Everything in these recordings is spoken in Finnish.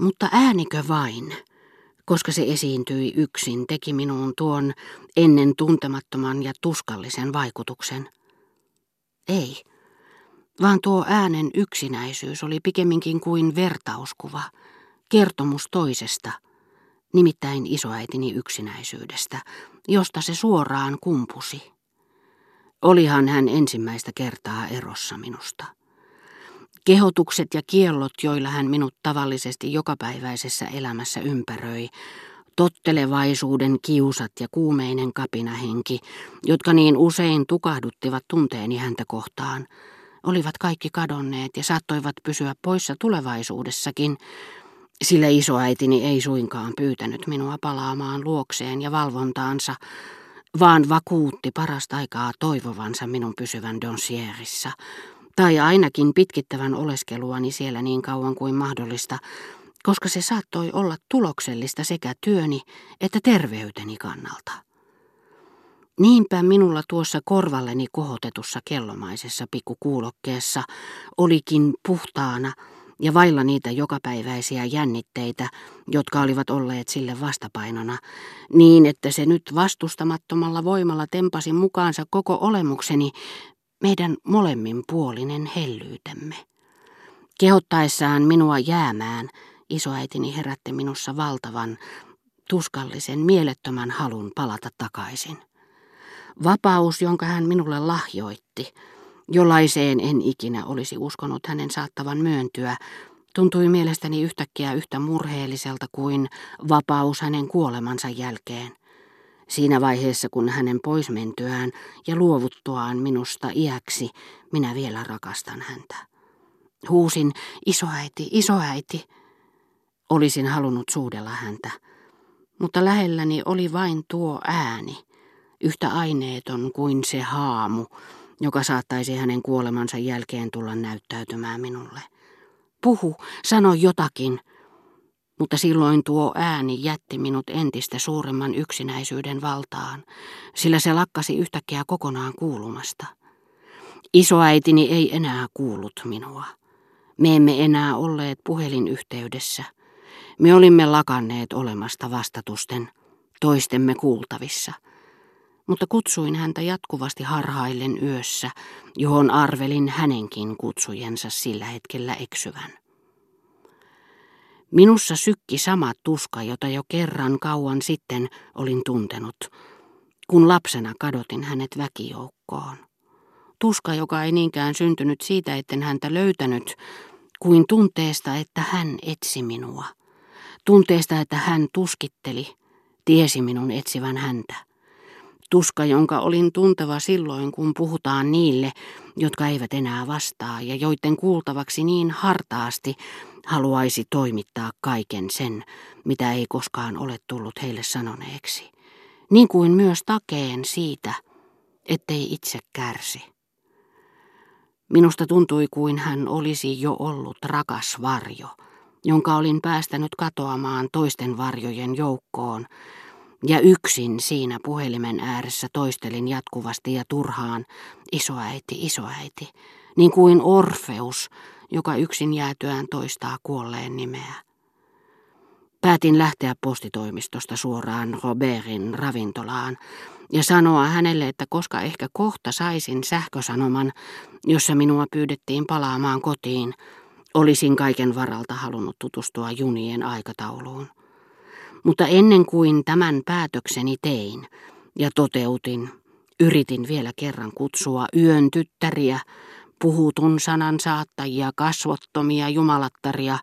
Mutta äänikö vain, koska se esiintyi yksin, teki minuun tuon ennen tuntemattoman ja tuskallisen vaikutuksen? Ei, vaan tuo äänen yksinäisyys oli pikemminkin kuin vertauskuva, kertomus toisesta, nimittäin isoäitini yksinäisyydestä, josta se suoraan kumpusi. Olihan hän ensimmäistä kertaa erossa minusta. Kehotukset ja kiellot, joilla hän minut tavallisesti jokapäiväisessä elämässä ympäröi, tottelevaisuuden kiusat ja kuumeinen kapinahenki, jotka niin usein tukahduttivat tunteeni häntä kohtaan, olivat kaikki kadonneet ja saattoivat pysyä poissa tulevaisuudessakin, sillä isoäitini ei suinkaan pyytänyt minua palaamaan luokseen ja valvontaansa, vaan vakuutti parasta aikaa toivovansa minun pysyvän Donsierissa, tai ainakin pitkittävän oleskeluani siellä niin kauan kuin mahdollista, koska se saattoi olla tuloksellista sekä työni että terveyteni kannalta. Niinpä minulla tuossa korvalleni kohotetussa kellomaisessa pikkukuulokkeessa olikin puhtaana ja vailla niitä jokapäiväisiä jännitteitä, jotka olivat olleet sille vastapainona, niin että se nyt vastustamattomalla voimalla tempasi mukaansa koko olemukseni, meidän molemminpuolinen hellyytemme. Kehottaessaan minua jäämään, isoäitini herätti minussa valtavan, tuskallisen, mielettömän halun palata takaisin. Vapaus, jonka hän minulle lahjoitti, jollaiseen en ikinä olisi uskonut hänen saattavan myöntyä, tuntui mielestäni yhtäkkiä yhtä murheelliselta kuin vapaus hänen kuolemansa jälkeen. Siinä vaiheessa, kun hänen poismentyään ja luovuttuaan minusta iäksi, minä vielä rakastan häntä. Huusin, isoäiti, isoäiti. Olisin halunnut suudella häntä, mutta lähelläni oli vain tuo ääni, yhtä aineeton kuin se haamu, joka saattaisi hänen kuolemansa jälkeen tulla näyttäytymään minulle. Puhu, sano jotakin, mutta silloin tuo ääni jätti minut entistä suuremman yksinäisyyden valtaan, sillä se lakkasi yhtäkkiä kokonaan kuulumasta. Isoäitini ei enää kuullut minua. Me emme enää olleet puhelinyhteydessä. Me olimme lakanneet olemasta vastatusten, toistemme kuultavissa. Mutta kutsuin häntä jatkuvasti harhaillen yössä, johon arvelin hänenkin kutsujensa sillä hetkellä eksyvän. Minussa sykki sama tuska, jota jo kerran kauan sitten olin tuntenut, kun lapsena kadotin hänet väkijoukkoon. Tuska, joka ei niinkään syntynyt siitä, etten häntä löytänyt, kuin tunteesta, että hän etsi minua. Tunteesta, että hän tuskitteli, tiesi minun etsivän häntä. Tuska, jonka olin tunteva silloin, kun puhutaan niille, jotka eivät enää vastaa ja joiden kuultavaksi niin hartaasti haluaisi toimittaa kaiken sen, mitä ei koskaan ole tullut heille sanoneeksi. Niin kuin myös takeen siitä, ettei itse kärsi. Minusta tuntui kuin hän olisi jo ollut rakas varjo, jonka olin päästänyt katoamaan toisten varjojen joukkoon, ja yksin siinä puhelimen ääressä toistelin jatkuvasti ja turhaan, isoäiti, isoäiti, niin kuin Orfeus, joka yksin jäätyään toistaa kuolleen nimeä. Päätin lähteä postitoimistosta suoraan Robertin ravintolaan ja sanoa hänelle, että koska ehkä kohta saisin sähkösanoman, jossa minua pyydettiin palaamaan kotiin, olisin kaiken varalta halunnut tutustua junien aikatauluun. Mutta ennen kuin tämän päätökseni tein ja toteutin, yritin vielä kerran kutsua yön tyttäriä, puhutun sanan saattajia, kasvottomia jumalattaria,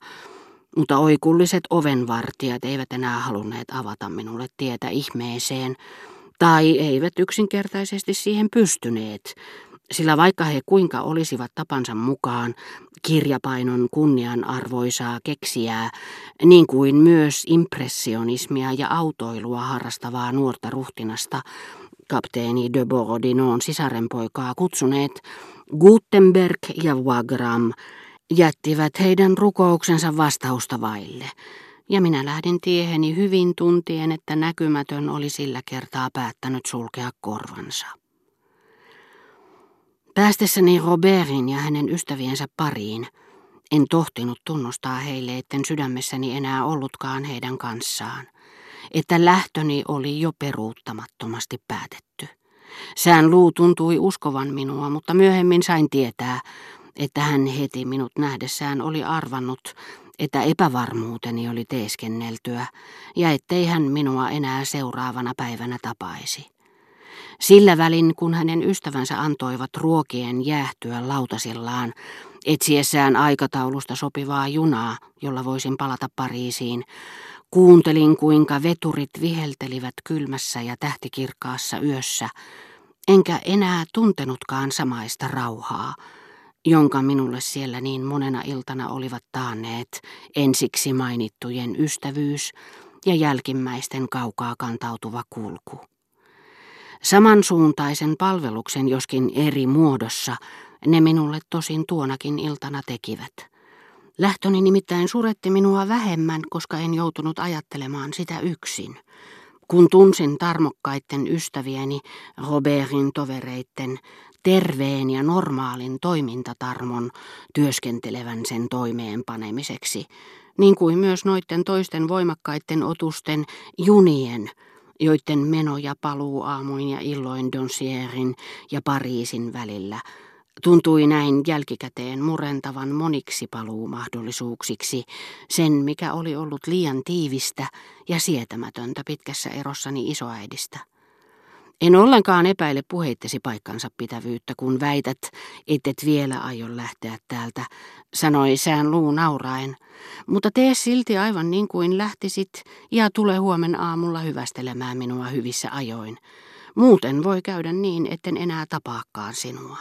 mutta oikulliset ovenvartijat eivät enää halunneet avata minulle tietä ihmeeseen, tai eivät yksinkertaisesti siihen pystyneet, sillä vaikka he kuinka olisivat tapansa mukaan kirjapainon kunnianarvoisaa keksijää, niin kuin myös impressionismia ja autoilua harrastavaa nuorta ruhtinasta, kapteeni de Borodinon sisarenpoikaa kutsuneet, Gutenberg ja Wagram jättivät heidän rukouksensa vastausta vaille, ja minä lähdin tieheni hyvin tuntien, että näkymätön oli sillä kertaa päättänyt sulkea korvansa. Päästessäni Robertin ja hänen ystäviensä pariin, En tohtinut tunnustaa heille, etten sydämessäni enää ollutkaan heidän kanssaan, että lähtöni oli jo peruuttamattomasti päätetty. Sään luu tuntui uskovan minua, mutta myöhemmin sain tietää, että hän heti minut nähdessään oli arvannut, että epävarmuuteni oli teeskenneltyä ja ettei hän minua enää seuraavana päivänä tapaisi. Sillä välin, kun hänen ystävänsä antoivat ruokien jäähtyä lautasillaan, etsiessään aikataulusta sopivaa junaa, jolla voisin palata Pariisiin, kuuntelin kuinka veturit viheltelivät kylmässä ja tähtikirkkaassa yössä, enkä enää tuntenutkaan samaista rauhaa, jonka minulle siellä niin monena iltana olivat taanneet ensiksi mainittujen ystävyys ja jälkimmäisten kaukaa kantautuva kulku. Samansuuntaisen palveluksen, joskin eri muodossa, ne minulle tosin tuonakin iltana tekivät. Lähtöni nimittäin suretti minua vähemmän, koska en joutunut ajattelemaan sitä yksin. Kun tunsin tarmokkaiden ystävieni, Robertin tovereitten, terveen ja normaalin toimintatarmon työskentelevän sen toimeenpanemiseksi, niin kuin myös noiden toisten voimakkaiden otusten junien, joiden meno ja paluu aamuin ja illoin Donsierin ja Pariisin välillä tuntui näin jälkikäteen murentavan moniksi paluumahdollisuuksiksi sen, mikä oli ollut liian tiivistä ja sietämätöntä pitkässä erossani isoäidistä. En ollenkaan epäile puheittesi paikkansa pitävyyttä, kun väität, et et vielä aio lähteä täältä, sanoi sään luu nauraen. Mutta tee silti aivan niin kuin lähtisit ja tule huomen aamulla hyvästelemään minua hyvissä ajoin. Muuten voi käydä niin, etten enää tapaakaan sinua.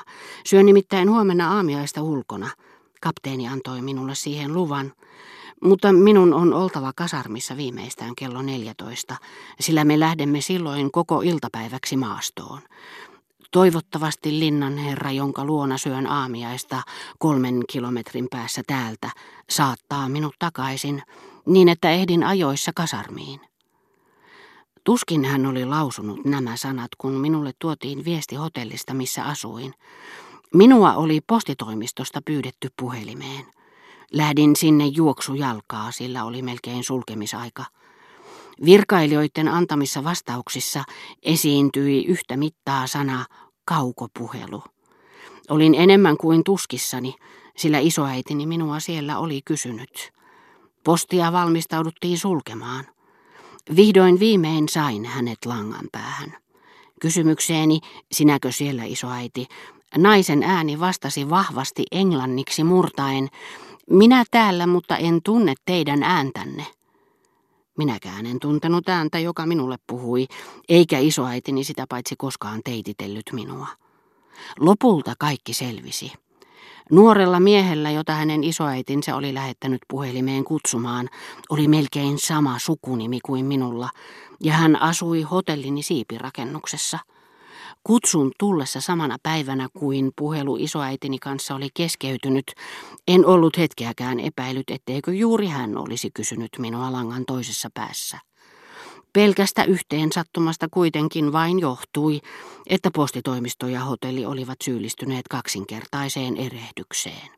Syön nimittäin huomenna aamiaista ulkona. Kapteeni antoi minulle siihen luvan. Mutta minun on oltava kasarmissa viimeistään kello 14, sillä me lähdemme silloin koko iltapäiväksi maastoon. Toivottavasti linnan herra, jonka luona syön aamiaista kolmen kilometrin päässä täältä, saattaa minut takaisin, niin että ehdin ajoissa kasarmiin. Tuskin hän oli lausunut nämä sanat, kun minulle tuotiin viesti hotellista, missä asuin. Minua oli postitoimistosta pyydetty puhelimeen. Lähdin sinne juoksujalkaa, sillä oli melkein sulkemisaika. Virkailijoiden antamissa vastauksissa esiintyi yhtä mittaa sana kaukopuhelu. Olin enemmän kuin tuskissani, sillä isoäitini minua siellä oli kysynyt. Postia valmistauduttiin sulkemaan. Vihdoin viimein sain hänet langan päähän. Kysymykseeni, sinäkö siellä isoäiti, naisen ääni vastasi vahvasti englanniksi murtaen, minä täällä, mutta en tunne teidän ääntänne. Minäkään en tuntenut ääntä, joka minulle puhui, eikä isoäitini sitä paitsi koskaan teititellyt minua. Lopulta kaikki selvisi. Nuorella miehellä, jota hänen isoäitinsä oli lähettänyt puhelimeen kutsumaan, oli melkein sama sukunimi kuin minulla, ja hän asui hotellini siipirakennuksessa – Kutsun tullessa samana päivänä kuin puhelu isoäitini kanssa oli keskeytynyt, en ollut hetkeäkään epäilyt, etteikö juuri hän olisi kysynyt minua langan toisessa päässä. Pelkästä yhteen sattumasta kuitenkin vain johtui, että postitoimisto ja hotelli olivat syyllistyneet kaksinkertaiseen erehdykseen.